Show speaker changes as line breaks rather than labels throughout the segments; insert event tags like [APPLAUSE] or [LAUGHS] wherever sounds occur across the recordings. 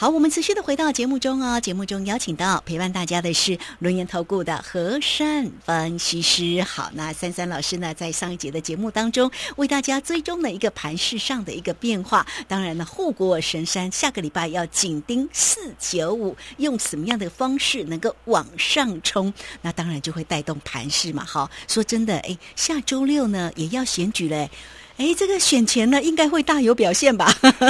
好，我们持续的回到节目中哦。节目中邀请到陪伴大家的是轮研投顾的和善分析师。好，那三三老师呢，在上一节的节目当中，为大家追踪了一个盘势上的一个变化。当然呢，护国神山下个礼拜要紧盯四九五，用什么样的方式能够往上冲？那当然就会带动盘势嘛。好，说真的，哎，下周六呢也要选举嘞。哎，这个选前呢，应该会大有表现吧？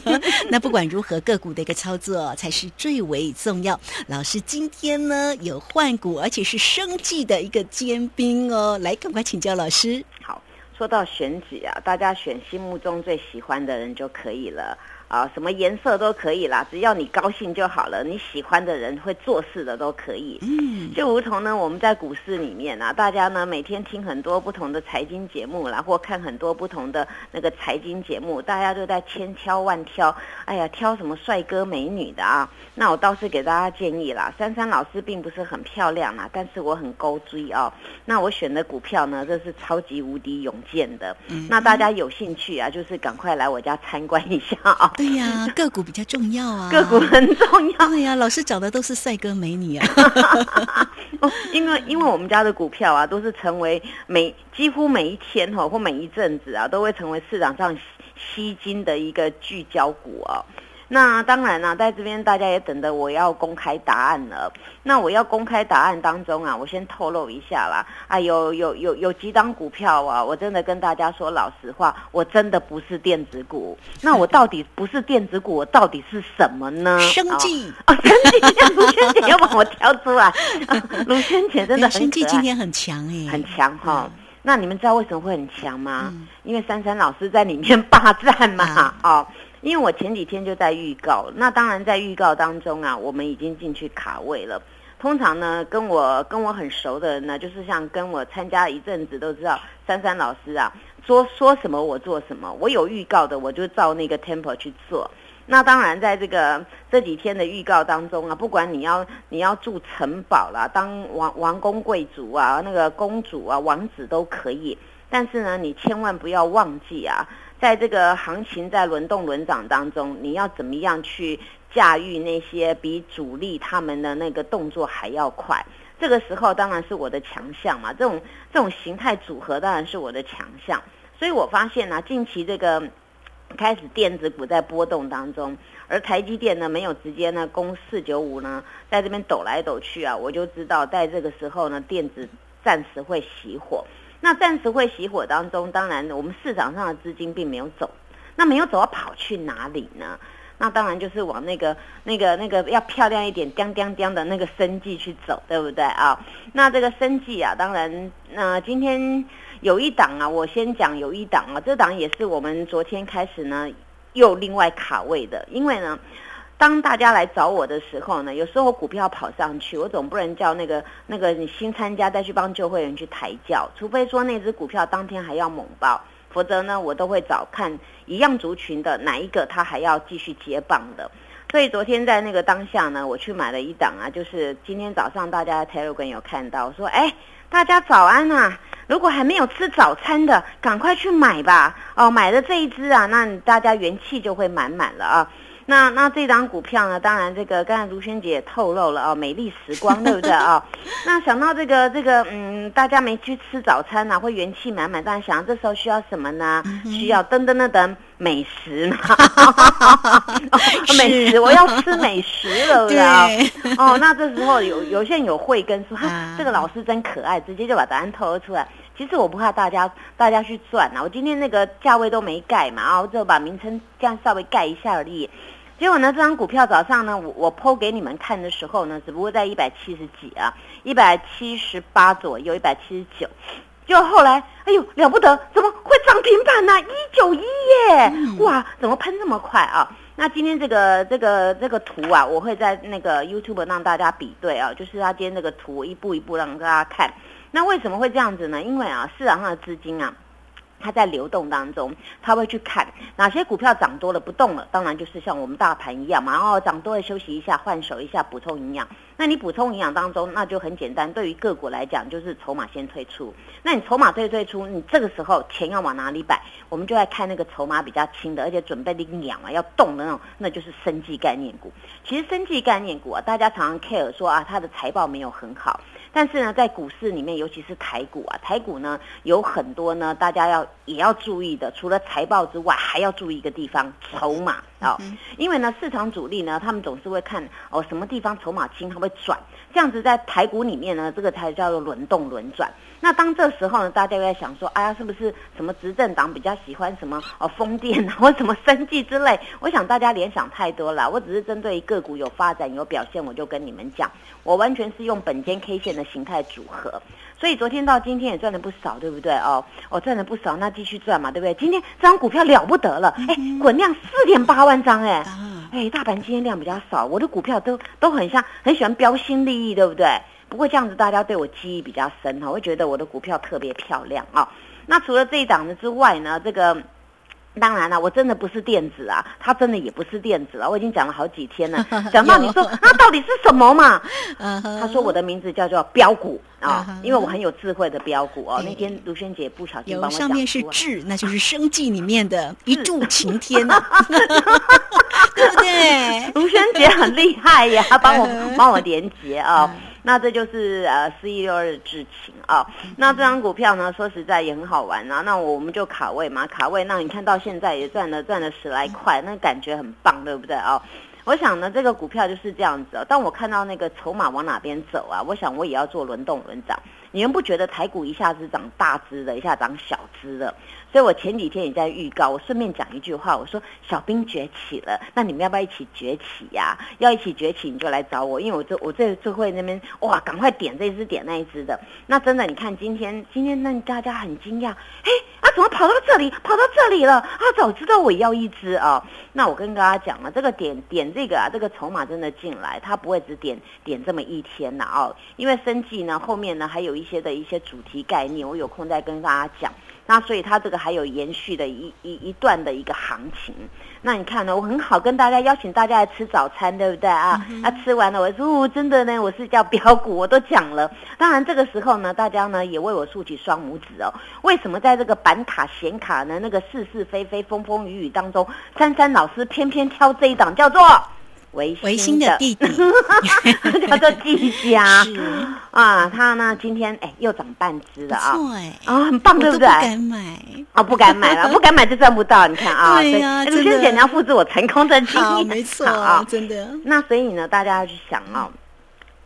[LAUGHS] 那不管如何，个股的一个操作才是最为重要。老师今天呢有换股，而且是生计的一个尖兵哦，来赶快请教老师。
好，说到选举啊，大家选心目中最喜欢的人就可以了。啊，什么颜色都可以啦，只要你高兴就好了。你喜欢的人会做事的都可以。嗯，就如同呢，我们在股市里面啊，大家呢每天听很多不同的财经节目啦，或看很多不同的那个财经节目，大家都在千挑万挑。哎呀，挑什么帅哥美女的啊？那我倒是给大家建议啦，珊珊老师并不是很漂亮啦，但是我很高追哦。那我选的股票呢，这是超级无敌勇健的。嗯，那大家有兴趣啊，就是赶快来我家参观一下啊。
对呀，[LAUGHS] 个股比较重要啊，
个股很重要。
对呀，老师找的都是帅哥美女啊。[LAUGHS]
因为因为我们家的股票啊，都是成为每几乎每一天哈或每一阵子啊，都会成为市场上吸金的一个聚焦股啊。那当然啦，在这边大家也等着我要公开答案了。那我要公开答案当中啊，我先透露一下啦。啊，有有有有几档股票啊，我真的跟大家说老实话，我真的不是电子股。那我到底不是电子股，我到底是什么呢？
生计
啊，生计，[LAUGHS] 卢萱姐要把我挑出来。卢萱姐真的很
生计今天很强哎，
很强哈。那你们知道为什么会很强吗？因为珊珊老师在里面霸占嘛，哦。因为我前几天就在预告，那当然在预告当中啊，我们已经进去卡位了。通常呢，跟我跟我很熟的人呢，就是像跟我参加一阵子都知道，珊珊老师啊，说说什么我做什么，我有预告的我就照那个 tempo 去做。那当然在这个这几天的预告当中啊，不管你要你要住城堡啦，当王王公贵族啊，那个公主啊，王子都可以，但是呢，你千万不要忘记啊。在这个行情在轮动轮涨当中，你要怎么样去驾驭那些比主力他们的那个动作还要快？这个时候当然是我的强项嘛，这种这种形态组合当然是我的强项。所以我发现呢，近期这个开始电子股在波动当中，而台积电呢没有直接呢攻四九五呢，在这边抖来抖去啊，我就知道在这个时候呢，电子暂时会熄火。那暂时会熄火当中，当然我们市场上的资金并没有走，那没有走要跑去哪里呢？那当然就是往那个、那个、那个要漂亮一点、叮叮叮的那个生计去走，对不对啊？那这个生计啊，当然，那今天有一档啊，我先讲有一档啊，这档也是我们昨天开始呢又另外卡位的，因为呢。当大家来找我的时候呢，有时候股票跑上去，我总不能叫那个那个你新参加再去帮旧会员去抬轿，除非说那只股票当天还要猛爆，否则呢，我都会找看一样族群的哪一个他还要继续接棒的。所以昨天在那个当下呢，我去买了一档啊，就是今天早上大家 Telegram 有看到说，哎，大家早安啊！如果还没有吃早餐的，赶快去买吧。哦，买了这一只啊，那大家元气就会满满了啊。那那这张股票呢？当然，这个刚才卢萱姐也透露了哦，美丽时光，对不对啊？[LAUGHS] 那想到这个这个，嗯，大家没去吃早餐呢，会元气满满。当然，想这时候需要什么呢？需要噔噔噔噔美食嘛，[LAUGHS] 美食，我要吃美食了，对不哦，那这时候有有些人有慧根，说哈，这个老师真可爱，直接就把答案透露出来。其实我不怕大家大家去赚啊，我今天那个价位都没盖嘛，然后就把名称这样稍微盖一下而已。结果呢，这张股票早上呢，我我剖给你们看的时候呢，只不过在一百七十几啊，一百七十八左右，一百七十九。就后来，哎呦了不得，怎么会涨停板呢？一九一耶，哇，怎么喷这么快啊？那今天这个这个这个图啊，我会在那个 YouTube 让大家比对啊，就是他今天这个图一步一步让大家看。那为什么会这样子呢？因为啊，市场上的资金啊。它在流动当中，它会去看哪些股票涨多了不动了，当然就是像我们大盘一样嘛，然后涨多了休息一下，换手一下，补充营养。那你补充营养当中，那就很简单，对于个股来讲，就是筹码先退出。那你筹码退退出，你这个时候钱要往哪里摆？我们就来看那个筹码比较轻的，而且准备领养啊，要动的那种，那就是生技概念股。其实生技概念股啊，大家常常 care 说啊，它的财报没有很好。但是呢，在股市里面，尤其是台股啊，台股呢有很多呢，大家要也要注意的。除了财报之外，还要注意一个地方，筹码啊。因为呢，市场主力呢，他们总是会看哦，什么地方筹码轻，它会转。这样子在台股里面呢，这个才叫做轮动轮转。那当这时候呢，大家在想说，哎呀，是不是什么执政党比较喜欢什么哦，风电 [LAUGHS] 或什么生计之类？我想大家联想太多了。我只是针对个股有发展有表现，我就跟你们讲，我完全是用本间 K 线的形态组合。所以昨天到今天也赚了不少，对不对哦？我赚了不少，那继续赚嘛，对不对？今天这张股票了不得了，哎，滚量四点八万张，哎。哎，大盘今天量比较少，我的股票都都很像，很喜欢标新立异，对不对？不过这样子大家对我记忆比较深哈，会觉得我的股票特别漂亮啊。那除了这一档的之外呢，这个。当然了，我真的不是电子啊，它真的也不是电子啊。我已经讲了好几天了，[LAUGHS] 讲到你说那到底是什么嘛？他说我的名字叫做标股啊，因为我很有智慧的标股哦。那天卢萱姐不小心帮我
上面是智，那就是生计里面的 [LAUGHS] 一柱擎天呐，[LAUGHS] 对不对？
卢萱姐很厉害呀，[LAUGHS] 帮我帮我连接啊。那这就是呃四一六二的智勤啊，那这张股票呢，说实在也很好玩啊。那我们就卡位嘛，卡位。那你看到现在也赚了赚了十来块，那感觉很棒，对不对啊？我想呢，这个股票就是这样子。当我看到那个筹码往哪边走啊，我想我也要做轮动轮涨。你们不觉得台股一下子涨大只的，一下涨小只的？所以我前几天也在预告，我顺便讲一句话，我说小兵崛起了，那你们要不要一起崛起呀？要一起崛起，你就来找我，因为我这我这就会那边哇，赶快点这只点那一只的。那真的，你看今天今天那大家很惊讶，嘿，怎么跑到这里，跑到这里了？啊，早知道我要一只啊。那我跟大家讲了，这个点点这个啊，这个筹码真的进来，它不会只点点这么一天呐哦，因为生计呢后面呢还有一些的一些主题概念，我有空再跟大家讲。那所以它这个还有延续的一一一段的一个行情。那你看呢？我很好跟大家邀请大家来吃早餐，对不对啊？那吃完了，我说哦，真的呢，我是叫标股，我都讲了。[LAUGHS] 当然这个时候呢，大家呢也为我竖起双拇指哦。为什么在这个板卡显卡呢？那个是是非非、风风雨雨当中，珊珊老师偏偏挑这一档，叫做。
维新的弟弟 [LAUGHS]
叫做季家啊，他呢今天哎又涨半只了啊，啊很棒对不对？
不敢买
啊，不敢买了，[LAUGHS] 不敢买就赚不到。你看啊，
对呀，
卢萱姐你要复制我成功的经
验，没错啊，真的。
那所以呢，大家要去想啊。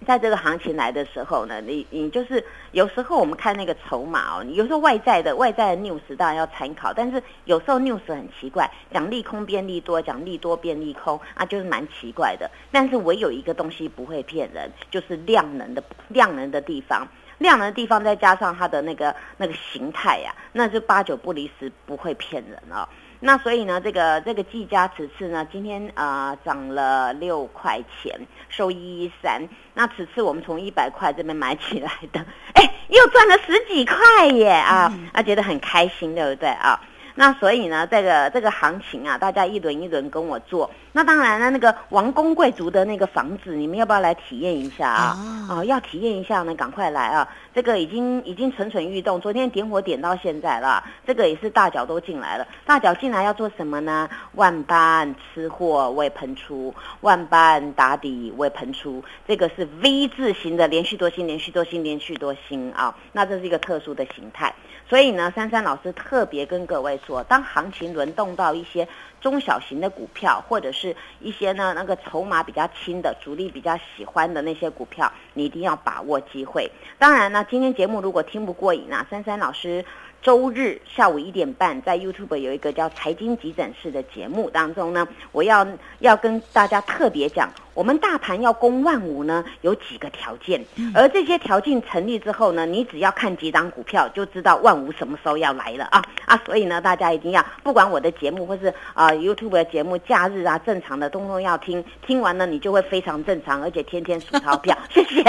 在这个行情来的时候呢，你你就是有时候我们看那个筹码哦，有时候外在的外在的 news 当然要参考，但是有时候 news 很奇怪，讲利空变利多，讲利多变利空啊，就是蛮奇怪的。但是唯有一个东西不会骗人，就是量能的量能的地方，量能的地方再加上它的那个那个形态呀，那就八九不离十，不会骗人哦。那所以呢，这个这个技嘉此次呢，今天啊涨了六块钱，收一一三。那此次我们从一百块这边买起来的，[LAUGHS] 哎，又赚了十几块耶啊，啊觉得很开心，对不对啊？那所以呢，这个这个行情啊，大家一轮一轮跟我做。那当然了，那个王公贵族的那个房子，你们要不要来体验一下啊？哦，要体验一下呢，赶快来啊！这个已经已经蠢蠢欲动，昨天点火点到现在了。这个也是大脚都进来了，大脚进来要做什么呢？万般吃货未喷出，万般打底未喷出，这个是 V 字形的连续多星，连续多星，连续多星啊！那这是一个特殊的形态。所以呢，珊珊老师特别跟各位说，当行情轮动到一些中小型的股票，或者是一些呢那个筹码比较轻的、主力比较喜欢的那些股票，你一定要把握机会。当然呢，今天节目如果听不过瘾啊，珊珊老师。周日下午一点半，在 YouTube 有一个叫“财经急诊室”的节目当中呢，我要要跟大家特别讲，我们大盘要攻万五呢，有几个条件，而这些条件成立之后呢，你只要看几档股票，就知道万五什么时候要来了啊啊！所以呢，大家一定要不管我的节目或是啊 YouTube 的节目，假日啊正常的通通要听，听完呢你就会非常正常，而且天天数钞票。[LAUGHS] 谢谢。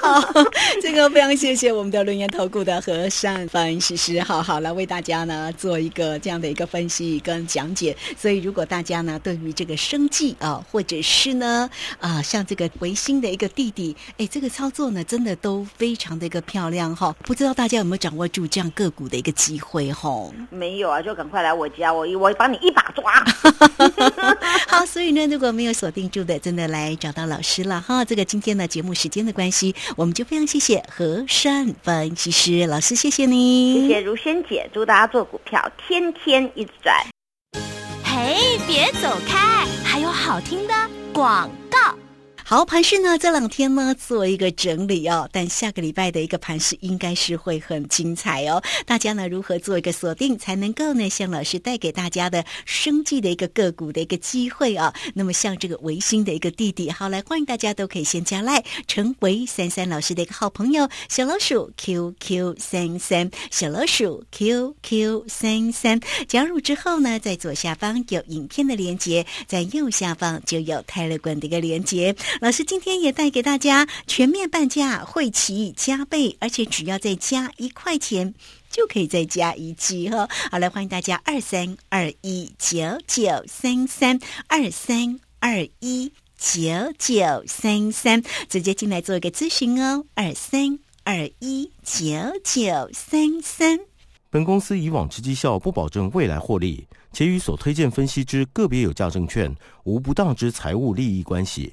好，这个非常谢谢我们的轮研投顾的和善分析师，好好来为大家呢做一个这样的一个分析跟讲解。所以，如果大家呢对于这个生计啊，或者是呢啊像这个维新的一个弟弟，哎，这个操作呢真的都非常的一个漂亮哈。不知道大家有没有掌握住这样个股的一个机会哈？
没有啊，就赶快来我家，我我帮你一把抓。[LAUGHS]
好，所以呢，如果没有锁定住的，真的来找到老师了哈。这个今天呢节目时间的关系，我们就非常谢谢和善分析师老师，谢谢你，
谢谢如萱姐，祝大家做股票天天一直赚。
嘿，别走开，还有好听的广告。
好，盘市呢这两天呢做一个整理哦，但下个礼拜的一个盘市应该是会很精彩哦。大家呢如何做一个锁定，才能够呢像老师带给大家的生计的一个个股的一个机会啊？那么像这个维新的一个弟弟，好来欢迎大家都可以先加赖，成为三三老师的一个好朋友，小老鼠 QQ 三三，小老鼠 QQ 三三，加入之后呢，在左下方有影片的连接，在右下方就有泰勒管的一个连接。老师今天也带给大家全面半价，会期加倍，而且只要再加一块钱，就可以再加一集哈。好来欢迎大家二三二一九九三三二三二一九九三三，直接进来做一个咨询哦。二三二一九九三三。
本公司以往之绩效不保证未来获利，且与所推荐分析之个别有价证券无不当之财务利益关系。